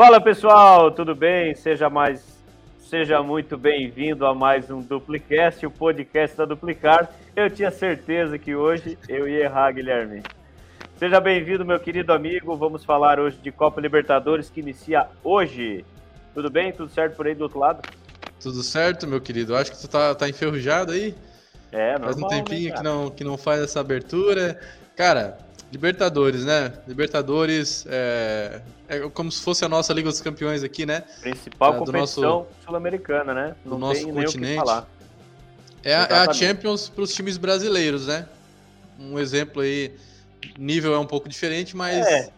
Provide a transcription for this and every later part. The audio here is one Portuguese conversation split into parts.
Fala pessoal, tudo bem? Seja mais seja muito bem-vindo a mais um Duplicast, o podcast da Duplicar. Eu tinha certeza que hoje eu ia errar, Guilherme. Seja bem-vindo, meu querido amigo. Vamos falar hoje de Copa Libertadores que inicia hoje. Tudo bem? Tudo certo por aí do outro lado? Tudo certo, meu querido. Acho que tu tá, tá enferrujado aí. É, normal, Faz um tempinho né, que, não, que não faz essa abertura. Cara, Libertadores, né? Libertadores é, é como se fosse a nossa Liga dos Campeões aqui, né? Principal é, competição sul-americana, né? Não do nosso continente. É, é, a Champions para os times brasileiros, né? Um exemplo aí, nível é um pouco diferente, mas é.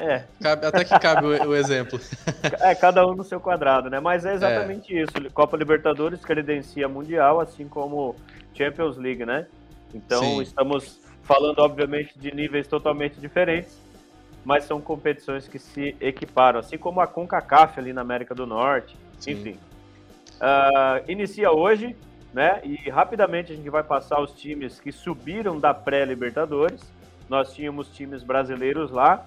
É. Cabe, até que cabe o, o, exemplo. É, cada um no seu quadrado, né? Mas é exatamente é. isso. Copa Libertadores credencia Mundial, assim como Champions League, né? Então Sim. estamos falando, obviamente, de níveis totalmente diferentes, mas são competições que se equiparam, assim como a CONCACAF ali na América do Norte, Sim. enfim. Uh, inicia hoje, né? E rapidamente a gente vai passar os times que subiram da pré-Libertadores. Nós tínhamos times brasileiros lá,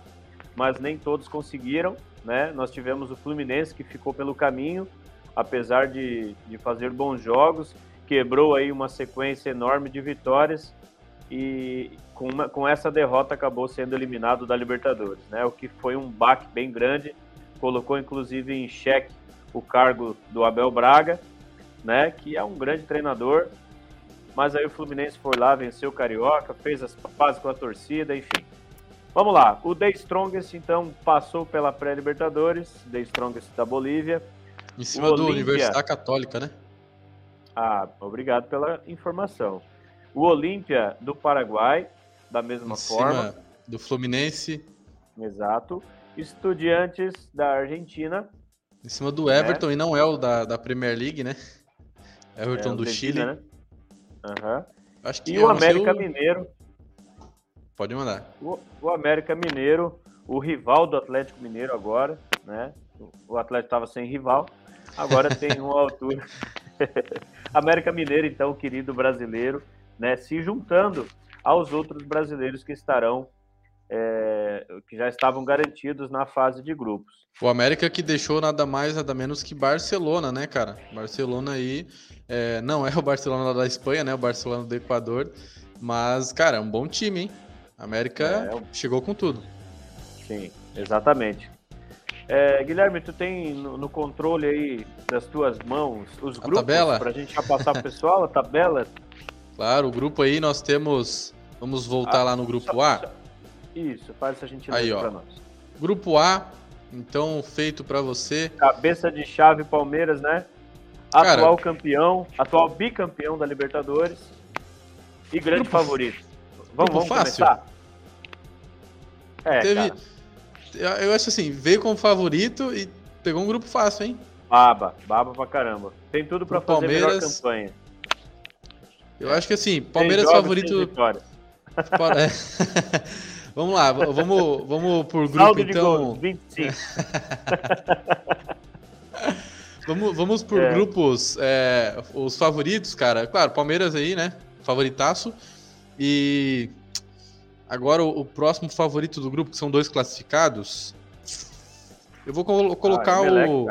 mas nem todos conseguiram, né? Nós tivemos o Fluminense que ficou pelo caminho, apesar de, de fazer bons jogos, quebrou aí uma sequência enorme de vitórias e com, uma, com essa derrota acabou sendo eliminado da Libertadores, né? O que foi um baque bem grande, colocou inclusive em xeque o cargo do Abel Braga, né? Que é um grande treinador, mas aí o Fluminense foi lá, venceu o Carioca, fez as pazes com a torcida, enfim. Vamos lá, o The Strongest então passou pela pré-Libertadores, The Strongest da Bolívia. Em cima do Universidade Católica, né? Ah, obrigado pela informação o Olímpia do Paraguai, da mesma em forma. do Fluminense. Exato. Estudiantes da Argentina. Em cima do Everton, né? e não é o da, da Premier League, né? Everton é, do Chile. Né? Uhum. Acho que e o América o... Mineiro. Pode mandar. O, o, América Mineiro, o rival do Atlético Mineiro agora, né? O Atlético estava sem rival, agora tem uma altura. América Mineiro, então, querido brasileiro, né, se juntando aos outros brasileiros que estarão é, que já estavam garantidos na fase de grupos. O América que deixou nada mais, nada menos que Barcelona, né, cara? Barcelona aí é, não é o Barcelona da Espanha, né? O Barcelona do Equador, mas, cara, é um bom time, hein? A América é, chegou com tudo. Sim, exatamente. É, Guilherme, tu tem no, no, controle aí das tuas mãos os grupos para a gente já passar pro pessoal a tabela Claro, o grupo aí nós temos. Vamos voltar ah, lá no grupo A? Isso, faz essa gentileza para nós. Grupo A, então feito para você. Cabeça de chave Palmeiras, né? Atual Cara, campeão, atual bicampeão da Libertadores e grande grupo, favorito. Vamos, vamos fácil. começar? É, Teve, eu acho assim, veio como favorito e pegou um grupo fácil, hein? Baba, baba pra caramba. Tem tudo para fazer Palmeiras, melhor campanha. Eu acho que assim, Palmeiras favorito. É. vamos lá, vamos, vamos por grupo Saldo então. Gols, 25. vamos, vamos por é. grupos, é, os favoritos, cara. Claro, Palmeiras aí, né? Favoritaço. E agora o, o próximo favorito do grupo, que são dois classificados. Eu vou colo colocar ah, é o.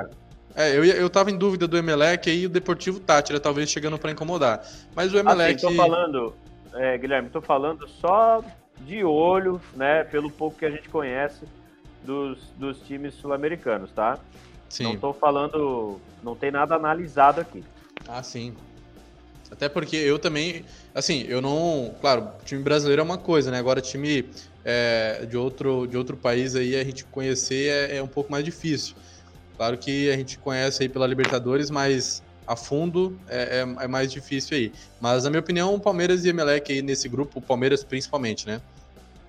É, eu, eu tava em dúvida do Emelec e o Deportivo Tátira, talvez chegando para incomodar. Mas o Emelec. Assim, tô falando, é, Guilherme, tô falando só de olho, né, pelo pouco que a gente conhece dos, dos times sul-americanos, tá? Sim. Não tô falando, não tem nada analisado aqui. Ah, sim. Até porque eu também, assim, eu não. Claro, time brasileiro é uma coisa, né? Agora, time é, de, outro, de outro país aí, a gente conhecer é, é um pouco mais difícil. Claro que a gente conhece aí pela Libertadores, mas a fundo é, é, é, mais difícil aí. Mas, na minha opinião, o Palmeiras e Emelec aí nesse grupo, o Palmeiras principalmente, né?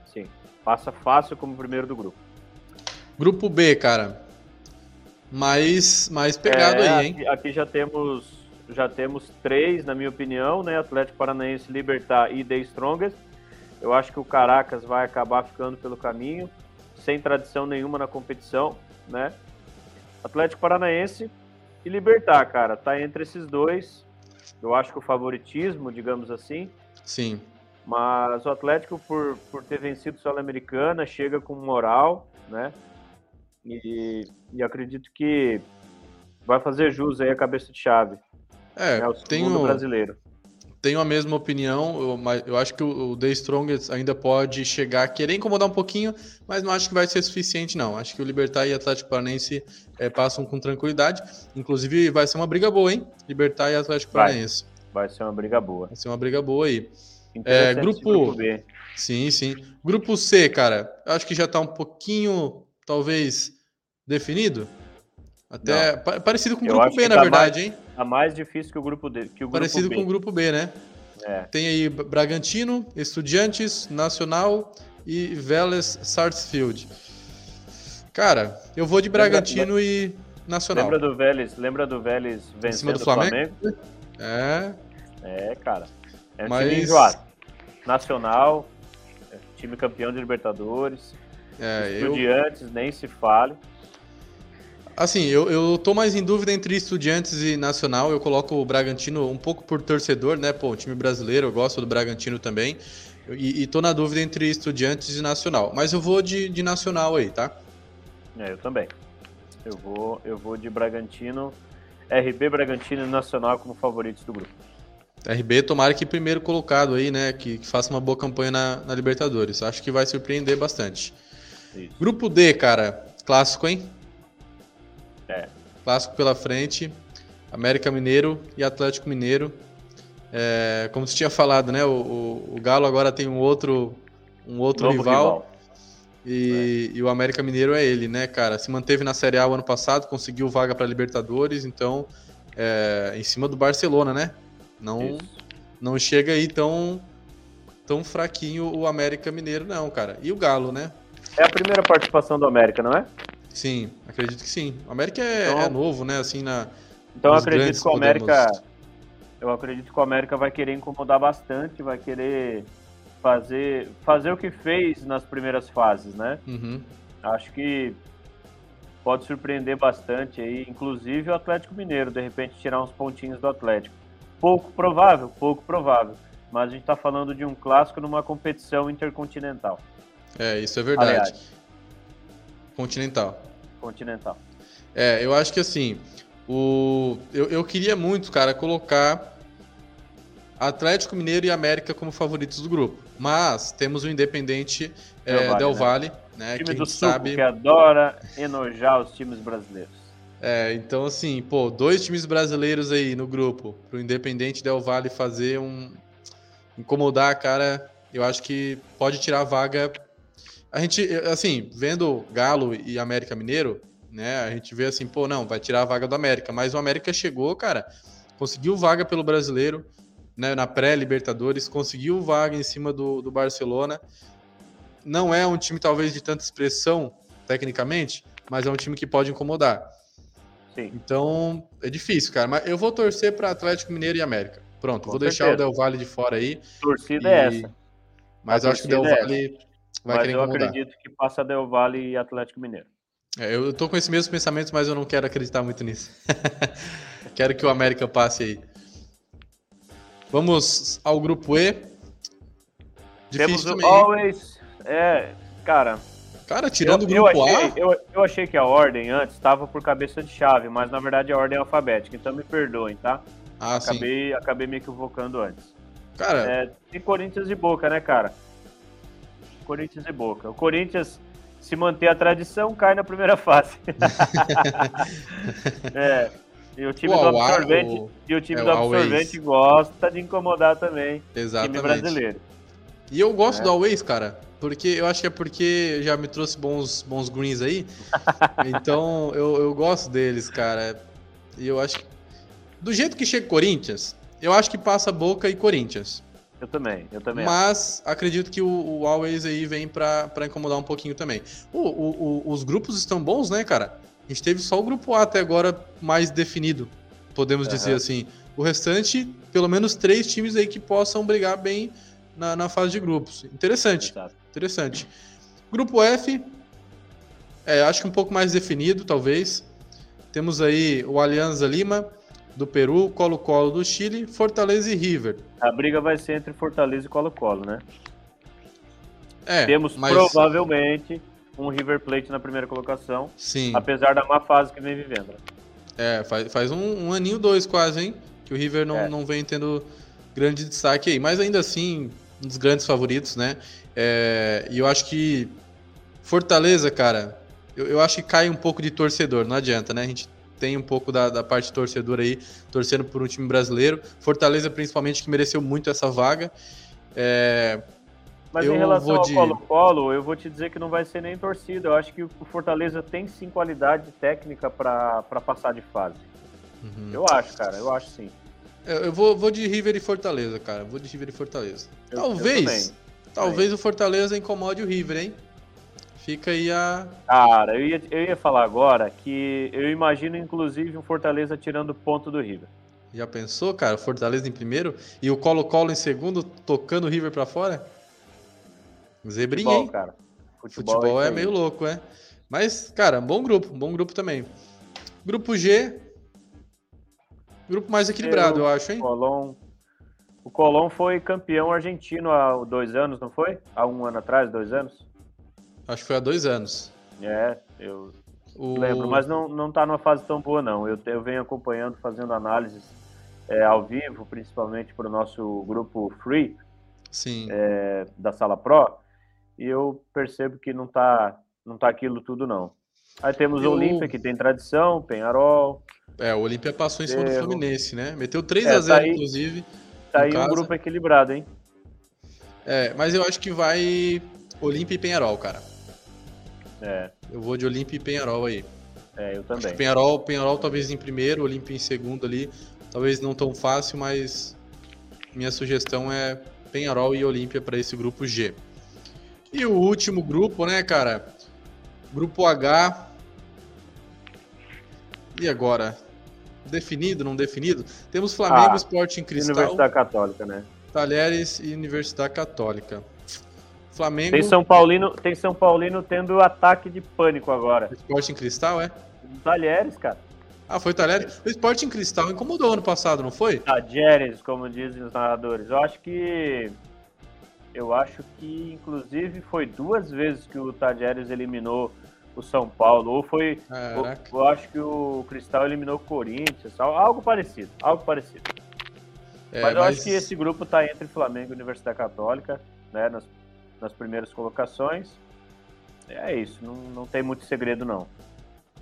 Sim, passa fácil como primeiro do grupo. Grupo B, cara. Mais, mais pegado é, aí, hein? Aqui, aqui, já temos já temos três, na minha opinião, né? Atlético Paranaense, Libertar e The Strongest. Eu acho que o Caracas vai acabar ficando pelo caminho, sem tradição nenhuma na competição, né? Atlético Paranaense e Libertar, cara. Tá entre esses dois. Eu acho que o favoritismo, digamos assim. Sim. Mas o Atlético, por, por ter vencido o Sul-Americana, chega com moral, né? E, e acredito que vai fazer jus aí a cabeça de chave. É, é o tenho, brasileiro. Tenho a mesma opinião, eu, mas eu acho que o, The Strongest ainda pode chegar, querer incomodar um pouquinho, mas não acho que vai ser suficiente, não. Acho que o Libertar e Atlético Paranaense é, passam com tranquilidade. Inclusive, vai ser uma briga boa, hein? Libertar e Atlético. Paranaense. Vai ser uma briga boa. Vai ser uma briga boa aí. É, grupo... grupo B. Sim, sim. Grupo C, cara, acho que já tá um pouquinho, talvez, definido. Até pa parecido com o grupo B, na tá verdade, mais, hein? Tá mais difícil que o grupo D. Que o parecido grupo com o grupo B, né? É. Tem aí Bragantino, Estudiantes, Nacional e Vélez Sarsfield. Cara, eu vou de Bragantino lembra, e Nacional. Lembra do Vélez, lembra do Vélez vencendo do Flamengo? Flamengo? É. É, cara. É um Mas... time enjoado. Nacional, é time campeão de Libertadores. É, Estudiantes, eu... nem se fale. Assim, eu, eu tô mais em dúvida entre Estudiantes e Nacional. Eu coloco o Bragantino um pouco por torcedor, né? Pô, time brasileiro, eu gosto do Bragantino também. E, e tô na dúvida entre Estudiantes e Nacional. Mas eu vou de, de Nacional aí, tá? É, eu também. Eu vou, eu vou de Bragantino, RB, Bragantino e Nacional como favoritos do grupo. RB, tomara que primeiro colocado aí, né? Que, que faça uma boa campanha na, na Libertadores. Acho que vai surpreender bastante. Isso. Grupo D, cara. Clássico, hein? É. Clássico pela frente. América Mineiro e Atlético Mineiro. É, como você tinha falado, né? O, o, o, Galo agora tem um outro, um outro rival. rival. E, é. e, o América Mineiro é ele, né, cara? Se manteve na Série A o ano passado, conseguiu vaga para Libertadores, então é, em cima do Barcelona, né? Não, não chega aí tão, tão fraquinho o América Mineiro, não, cara. E o Galo, né? É a primeira participação do América, não é? Sim, acredito que sim. O América é, então, é novo, né? Assim, na. Então eu acredito que o América. Eu acredito que o América vai querer incomodar bastante, vai querer fazer, fazer o que fez nas primeiras fases, né? Uhum. Acho que pode surpreender bastante aí, inclusive o Atlético Mineiro, de repente tirar uns pontinhos do Atlético. Pouco provável, pouco provável. Mas a gente está falando de um clássico numa competição intercontinental. É, isso é verdade. Aliás, Continental. Continental. É, eu acho que assim, o... eu, eu queria muito, cara, colocar Atlético Mineiro e América como favoritos do grupo. Mas temos o Independente Del, é, Vale, Del Valle, né? né time que do Sul, sabe... que adora enojar os times brasileiros. É, então assim, pô, dois times brasileiros aí no grupo, pro Independente Del Valle fazer um incomodar, cara, eu acho que pode tirar a vaga a gente, assim, vendo Galo e América Mineiro, né, a gente vê assim, pô, não, vai tirar a vaga do América, mas o América chegou, cara, conseguiu vaga pelo brasileiro, né, na pré-Libertadores, conseguiu vaga em cima do, do Barcelona. Não é um time, talvez, de tanta expressão, tecnicamente, mas é um time que pode incomodar. Sim. Então, é difícil, cara. Mas eu vou torcer para Atlético Mineiro e América. Pronto, Com vou certeza. deixar o Del Valle de fora aí. Torcida é e... é essa. Mas acho que o Del é Valle vai mas eu incomodar. acredito que passa Del Valle e Atlético Mineiro. É, eu tô com esses mesmos pensamentos, mas eu não quero acreditar muito nisso. quero que o América passe aí. Vamos ao grupo E. Difícil Temos também. Always. É, cara. Cara, tirando eu, o grupo eu achei, A. Eu, eu achei que a ordem antes estava por cabeça de chave, mas na verdade a ordem é alfabética, então me perdoem, tá? Ah, acabei, sim. acabei me equivocando antes. Cara. É, tem Corinthians e Boca, né, cara? Corinthians e Boca. O Corinthians, se manter a tradição, cai na primeira fase. é. E o time o do absorvente, o... e o time é, do absorvente gosta de incomodar também Exatamente. time brasileiro. E eu gosto é. do Always, cara, porque eu acho que é porque já me trouxe bons, bons greens aí. então eu, eu gosto deles, cara. E eu acho que. Do jeito que chega Corinthians, eu acho que passa Boca e Corinthians. Eu também, eu também. Mas acho. acredito que o, o Always aí vem para incomodar um pouquinho também. O, o, os grupos estão bons, né, cara? A gente teve só o grupo A até agora mais definido, podemos uhum. dizer assim. O restante, pelo menos três times aí que possam brigar bem na, na fase de grupos. Interessante. Exato. Interessante. Grupo F, é, acho que um pouco mais definido, talvez. Temos aí o Alianza Lima, do Peru, Colo-Colo do Chile, Fortaleza e River. A briga vai ser entre Fortaleza e Colo-Colo, né? É, Temos mas... provavelmente um River Plate na primeira colocação. Sim. Apesar da má fase que vem vivendo. É, faz, faz um, um aninho, dois quase, hein? Que o River não, é. não vem tendo grande destaque aí. Mas ainda assim, um dos grandes favoritos, né? É, e eu acho que Fortaleza, cara, eu, eu, acho que cai um pouco de torcedor, não adianta, né? A gente tem um pouco da, da parte torcedora aí, torcendo por um time brasileiro. Fortaleza, principalmente, que mereceu muito essa vaga. É, mas em relação ao Colo-Colo, eu vou te dizer que não vai ser nem torcida. Eu acho que o Fortaleza tem sim qualidade técnica para passar de fase. Uhum. Eu acho, cara, eu acho sim. Eu, eu vou, vou de River e Fortaleza, cara. Vou de River e Fortaleza. Eu, talvez, eu talvez o Fortaleza incomode o River, hein? Fica aí a. Cara, eu ia, eu ia falar agora que eu imagino, inclusive, um Fortaleza tirando ponto do River. Já pensou, cara? Fortaleza em primeiro e o Colo-Colo em segundo, tocando o River para fora? Zebrinha, Futebol, hein? Cara. Futebol, Futebol é, é meio louco, é. Mas, cara, bom grupo, bom grupo também. Grupo G. Grupo mais equilibrado, eu, eu acho, hein? Colom. O Colom foi campeão argentino há dois anos, não foi? Há um ano atrás, dois anos? Acho que foi há dois anos. É, eu o... lembro, mas não, não tá numa fase tão boa, não. Eu, eu venho acompanhando, fazendo análises é, ao vivo, principalmente para o nosso grupo Free Sim. É, da Sala Pro, e eu percebo que não tá, não tá aquilo tudo, não. Aí temos o Olímpia, que tem tradição, Penharol. É, o Olímpia passou em cima do Fluminense, né? Meteu 3 é, a 0 tá aí, inclusive. Tá aí casa. um grupo equilibrado, hein? É, mas eu acho que vai Olímpia e Penharol, cara. É. Eu vou de Olímpia e Penharol aí. É, eu também. Acho Penharol, Penharol talvez em primeiro, Olímpia em segundo ali. Talvez não tão fácil, mas minha sugestão é Penharol e Olímpia para esse grupo G. E o último grupo, né, cara? Grupo H. E agora? Definido, não definido? Temos Flamengo, ah, Sporting Cristal. Universidade Católica, né? Talheres e Universidade Católica. Flamengo. Tem São Paulino, tem São Paulino tendo ataque de pânico agora. Esporte em Cristal, é? Talheres, cara. Ah, foi Talheres? O Esporte em Cristal incomodou ano passado, não foi? Talheres, como dizem os narradores. Eu acho que. Eu acho que, inclusive, foi duas vezes que o Talheres eliminou o São Paulo. Ou foi. Eu, eu acho que o Cristal eliminou o Corinthians. Algo parecido. Algo parecido. É, mas eu mas... acho que esse grupo tá entre Flamengo e Universidade Católica, né? Nas nas primeiras colocações. É isso, não, não tem muito segredo não.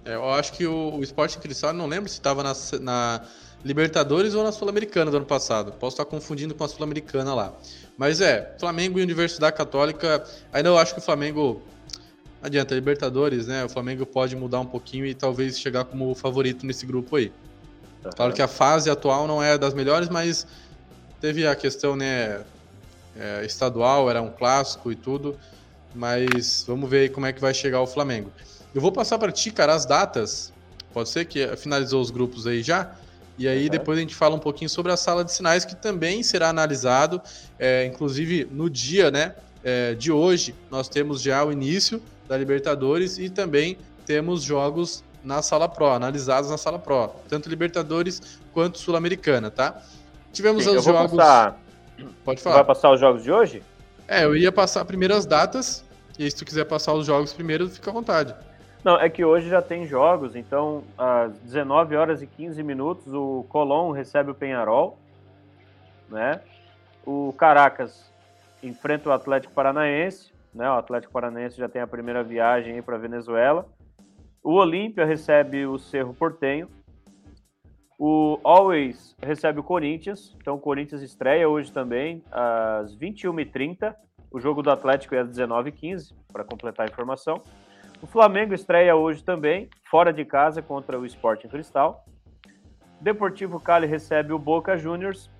É, eu acho que o, o Sport Cristal, não lembro se estava na, na, Libertadores ou na Sul-Americana do ano passado. Posso estar confundindo com a Sul-Americana lá. Mas é, Flamengo e Universidade Católica. Ainda eu acho que o Flamengo. Não adianta, Libertadores, né? O Flamengo pode mudar um pouquinho e talvez chegar como favorito nesse grupo aí. Uhum. Claro que a fase atual não é das melhores, mas teve a questão, né? É, estadual, era um clássico e tudo, mas vamos ver aí como é que vai chegar o Flamengo. Eu vou passar para ti, cara, as datas. Pode ser que finalizou os grupos aí já. E aí uhum. depois a gente fala um pouquinho sobre a sala de sinais, que também será analisado, é, inclusive no dia né, é, de hoje, nós temos já o início da Libertadores e também temos jogos na sala Pro, analisados na sala Pro, tanto Libertadores quanto Sul-Americana, tá? Tivemos Sim, os jogos. Passar Pode falar. Vai passar os jogos de hoje? É, eu ia passar primeiro as datas, e se tu quiser passar os jogos primeiro, fica à vontade. Não, é que hoje já tem jogos, então às 19 horas e 15 minutos o Colón recebe o Penharol, né? O Caracas enfrenta o Atlético Paranaense, né? O Atlético Paranaense já tem a primeira viagem para Venezuela. O Olímpia recebe o Cerro Portenho, o Always recebe o Corinthians, então o Corinthians estreia hoje também, às 21h30. O jogo do Atlético é às 19h15, para completar a informação. O Flamengo estreia hoje também, fora de casa, contra o Sporting Cristal. Deportivo Cali recebe o Boca Juniors.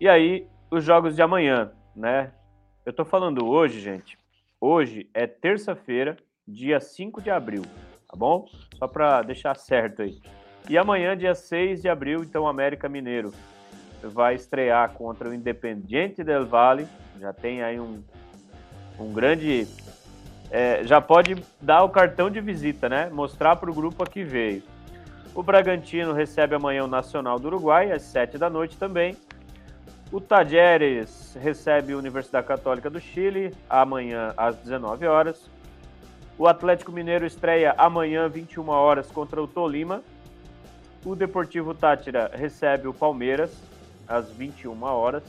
E aí, os jogos de amanhã, né? Eu tô falando hoje, gente. Hoje é terça-feira, dia 5 de abril, tá bom? Só para deixar certo aí. E amanhã, dia 6 de abril, então, América Mineiro vai estrear contra o Independiente del Valle. Já tem aí um, um grande. É, já pode dar o cartão de visita, né? Mostrar para o grupo a que veio. O Bragantino recebe amanhã o Nacional do Uruguai, às 7 da noite também. O Tajeres recebe a Universidade Católica do Chile, amanhã às 19 horas. O Atlético Mineiro estreia amanhã, 21 horas, contra o Tolima. O Deportivo Tátira recebe o Palmeiras às 21 horas.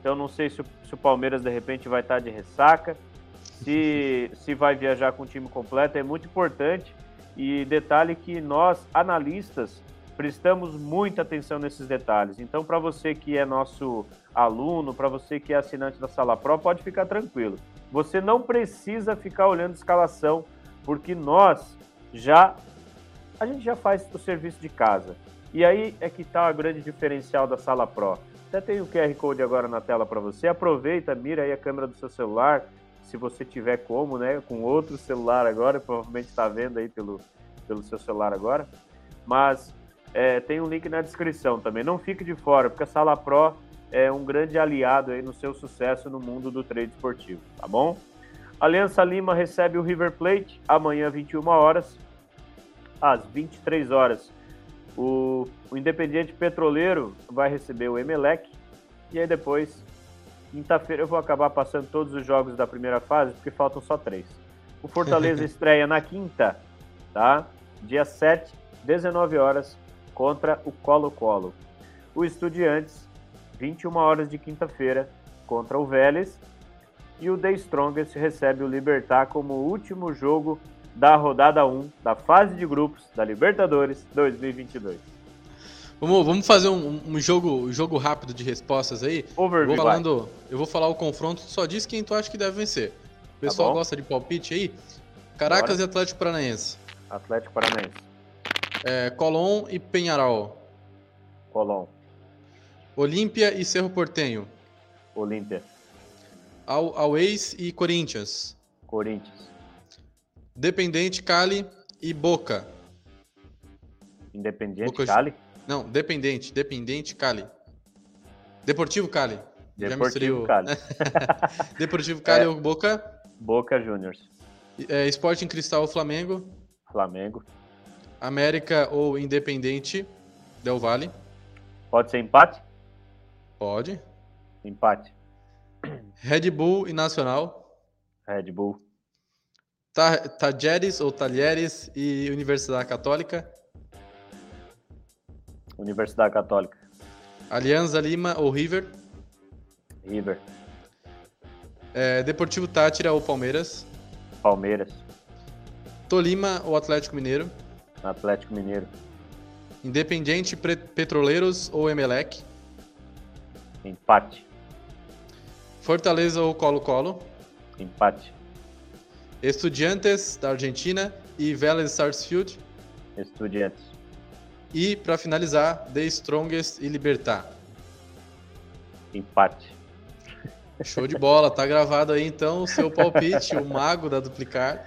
Então não sei se o, se o Palmeiras de repente vai estar de ressaca, se, se vai viajar com o time completo. É muito importante. E detalhe que nós, analistas, prestamos muita atenção nesses detalhes. Então, para você que é nosso aluno, para você que é assinante da Sala Pro, pode ficar tranquilo. Você não precisa ficar olhando escalação, porque nós já a gente já faz o serviço de casa. E aí é que está o grande diferencial da Sala Pro. Até tem o QR Code agora na tela para você. Aproveita, mira aí a câmera do seu celular, se você tiver como, né, com outro celular agora, provavelmente está vendo aí pelo, pelo seu celular agora. Mas é, tem um link na descrição também. Não fique de fora, porque a Sala Pro é um grande aliado aí no seu sucesso no mundo do trade esportivo, tá bom? Aliança Lima recebe o River Plate amanhã, 21 horas. Às 23 horas, o, o Independiente Petroleiro vai receber o Emelec. E aí depois, quinta-feira, eu vou acabar passando todos os jogos da primeira fase, porque faltam só três. O Fortaleza estreia na quinta, tá? Dia 7, 19 horas, contra o Colo-Colo. O Estudiantes, 21 horas de quinta-feira, contra o Vélez. E o The Strongest recebe o Libertar como último jogo da rodada 1 da fase de grupos da Libertadores 2022. Vamos, vamos fazer um, um jogo, um jogo rápido de respostas aí. Overview, eu vou, falando, eu vou falar o confronto, só diz quem tu acha que deve vencer. O pessoal tá gosta de palpite aí? Caracas Bora. e Atlético Paranaense. Atlético Paranaense. É, Colón e Penharol. Colón. Olímpia e Cerro Portenho. Olímpia. Always e Corinthians. Corinthians. Dependente Cali e Boca. Independente Boca... Cali? Não, Dependente. Dependente Cali. Deportivo Cali. Deportivo Cali. Deportivo Cali é. ou Boca? Boca Juniors. É, Sporting Cristal Flamengo. Flamengo. América ou Independente Del Valle? Pode ser empate? Pode. Empate. Red Bull e Nacional? Red Bull. Tajeres ou Talheres e Universidade Católica? Universidade Católica. Alianza Lima ou River? River. É, Deportivo Tátira ou Palmeiras? Palmeiras. Tolima ou Atlético Mineiro? Atlético Mineiro. Independiente Petroleiros ou Emelec? Empate. Fortaleza ou Colo-Colo? Empate. Estudiantes da Argentina e Vélez Sarsfield? Estudiantes. E, para finalizar, The Strongest e Libertar? Empate. Show de bola, tá gravado aí então o seu palpite, o mago da duplicar.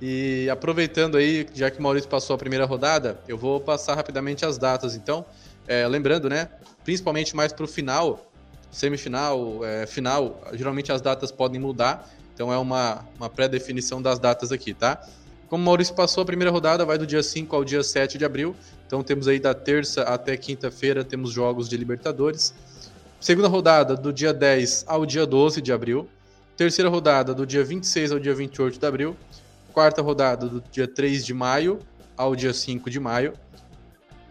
E aproveitando aí, já que o Maurício passou a primeira rodada, eu vou passar rapidamente as datas. Então, é, lembrando, né? Principalmente mais para o final, semifinal, é, final, geralmente as datas podem mudar. Então é uma, uma pré-definição das datas aqui, tá? Como o Maurício passou a primeira rodada, vai do dia 5 ao dia 7 de abril. Então temos aí da terça até quinta-feira, temos jogos de Libertadores. Segunda rodada, do dia 10 ao dia 12 de abril. Terceira rodada, do dia 26 ao dia 28 de abril quarta rodada do dia 3 de maio ao dia 5 de maio,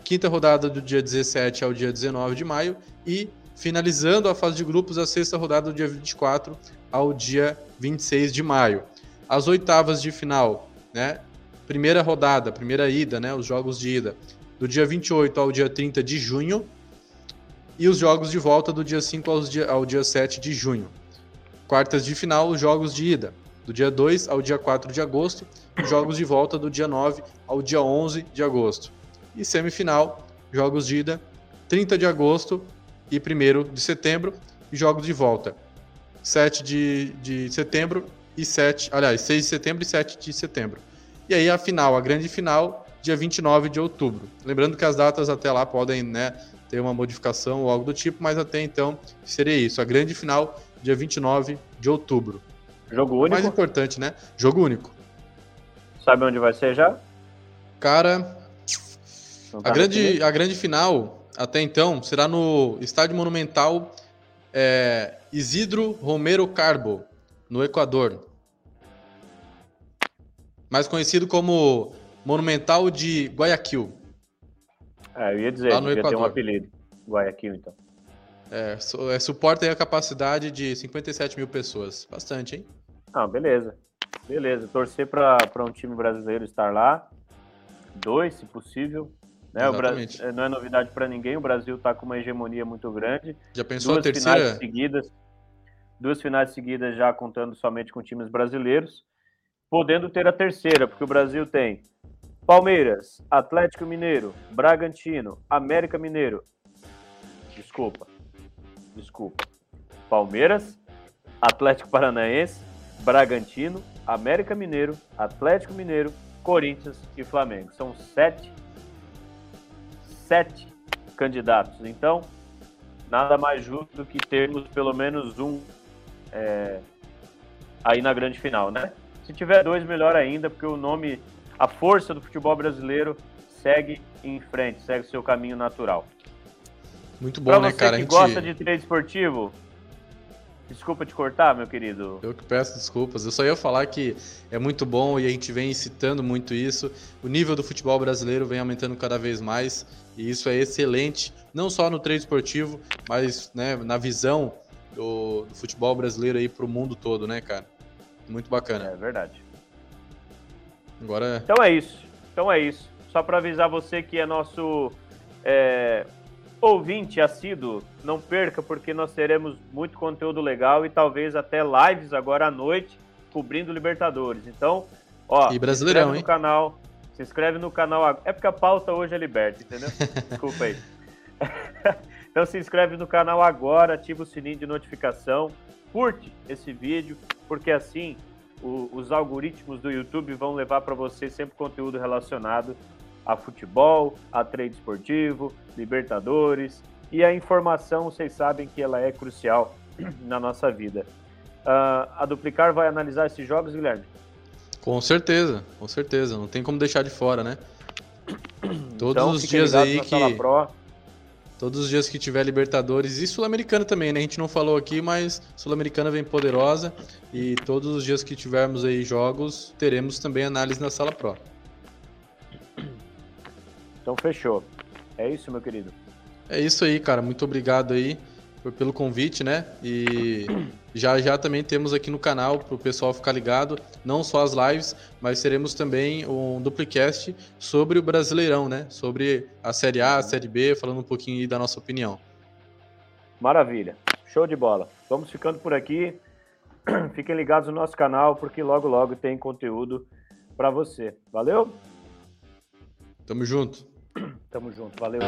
quinta rodada do dia 17 ao dia 19 de maio e finalizando a fase de grupos a sexta rodada do dia 24 ao dia 26 de maio. As oitavas de final, né? Primeira rodada, primeira ida, né, os jogos de ida, do dia 28 ao dia 30 de junho e os jogos de volta do dia 5 ao dia, ao dia 7 de junho. Quartas de final, os jogos de ida, do dia 2 ao dia 4 de agosto, jogos de volta do dia 9 ao dia 11 de agosto. E semifinal, jogos de ida 30 de agosto e 1 de setembro, e jogos de volta 7 de, de setembro e 7, aliás, 6 de setembro e 7 de setembro. E aí a final, a grande final, dia 29 de outubro. Lembrando que as datas até lá podem né, ter uma modificação ou algo do tipo, mas até então seria isso. A grande final, dia 29 de outubro. Jogo único. Mais importante, né? Jogo único. Sabe onde vai ser já? Cara, tá a, grande, a grande final, até então, será no Estádio Monumental é, Isidro Romero Carbo, no Equador. mais conhecido como Monumental de Guayaquil. É, eu ia dizer, devia ter um apelido. Guayaquil, então. É, é, suporta a capacidade de 57 mil pessoas. Bastante, hein? Ah, beleza. Beleza. Torcer para um time brasileiro estar lá. Dois, se possível. Né? O Brasil, não é novidade para ninguém. O Brasil está com uma hegemonia muito grande. Já pensou duas a terceira? Finais seguidas, duas finais seguidas já contando somente com times brasileiros. Podendo ter a terceira, porque o Brasil tem Palmeiras, Atlético Mineiro, Bragantino, América Mineiro. Desculpa desculpa. Palmeiras, Atlético Paranaense, Bragantino, América Mineiro, Atlético Mineiro, Corinthians e Flamengo. São sete, sete candidatos. Então, nada mais justo do que termos pelo menos um é, aí na grande final, né? Se tiver dois, melhor ainda, porque o nome, a força do futebol brasileiro segue em frente, segue o seu caminho natural. Muito bom, pra né, cara? Você que gente... gosta de treino esportivo, desculpa te cortar, meu querido. Eu que peço desculpas. Eu só ia falar que é muito bom e a gente vem citando muito isso. O nível do futebol brasileiro vem aumentando cada vez mais e isso é excelente, não só no treino esportivo, mas né, na visão do, do futebol brasileiro aí para o mundo todo, né, cara? Muito bacana. É verdade. Agora. Então é isso. Então é isso. Só para avisar você que é nosso é, Ouvinte assíduo, não perca porque nós teremos muito conteúdo legal e talvez até lives agora à noite cobrindo Libertadores. Então, ó, e Brasileirão, se inscreve no canal, se inscreve no canal. É porque a pauta hoje é liberta, entendeu? Desculpa aí. então se inscreve no canal agora, ativa o sininho de notificação, curte esse vídeo, porque assim o, os algoritmos do YouTube vão levar para você sempre conteúdo relacionado a futebol, a trade esportivo, Libertadores e a informação, vocês sabem que ela é crucial na nossa vida. Uh, a Duplicar vai analisar esses jogos, Guilherme? Com certeza, com certeza. Não tem como deixar de fora, né? Todos então, os dias aí que. Todos os dias que tiver Libertadores e Sul-Americana também, né? A gente não falou aqui, mas Sul-Americana vem poderosa e todos os dias que tivermos aí jogos, teremos também análise na Sala Pro. Então fechou. É isso, meu querido. É isso aí, cara. Muito obrigado aí pelo convite, né? E já já também temos aqui no canal para o pessoal ficar ligado, não só as lives, mas teremos também um duplicast sobre o Brasileirão, né? Sobre a Série A, a Série B, falando um pouquinho aí da nossa opinião. Maravilha. Show de bola. Vamos ficando por aqui. Fiquem ligados no nosso canal, porque logo logo tem conteúdo para você. Valeu? Tamo junto. Tamo junto, valeu.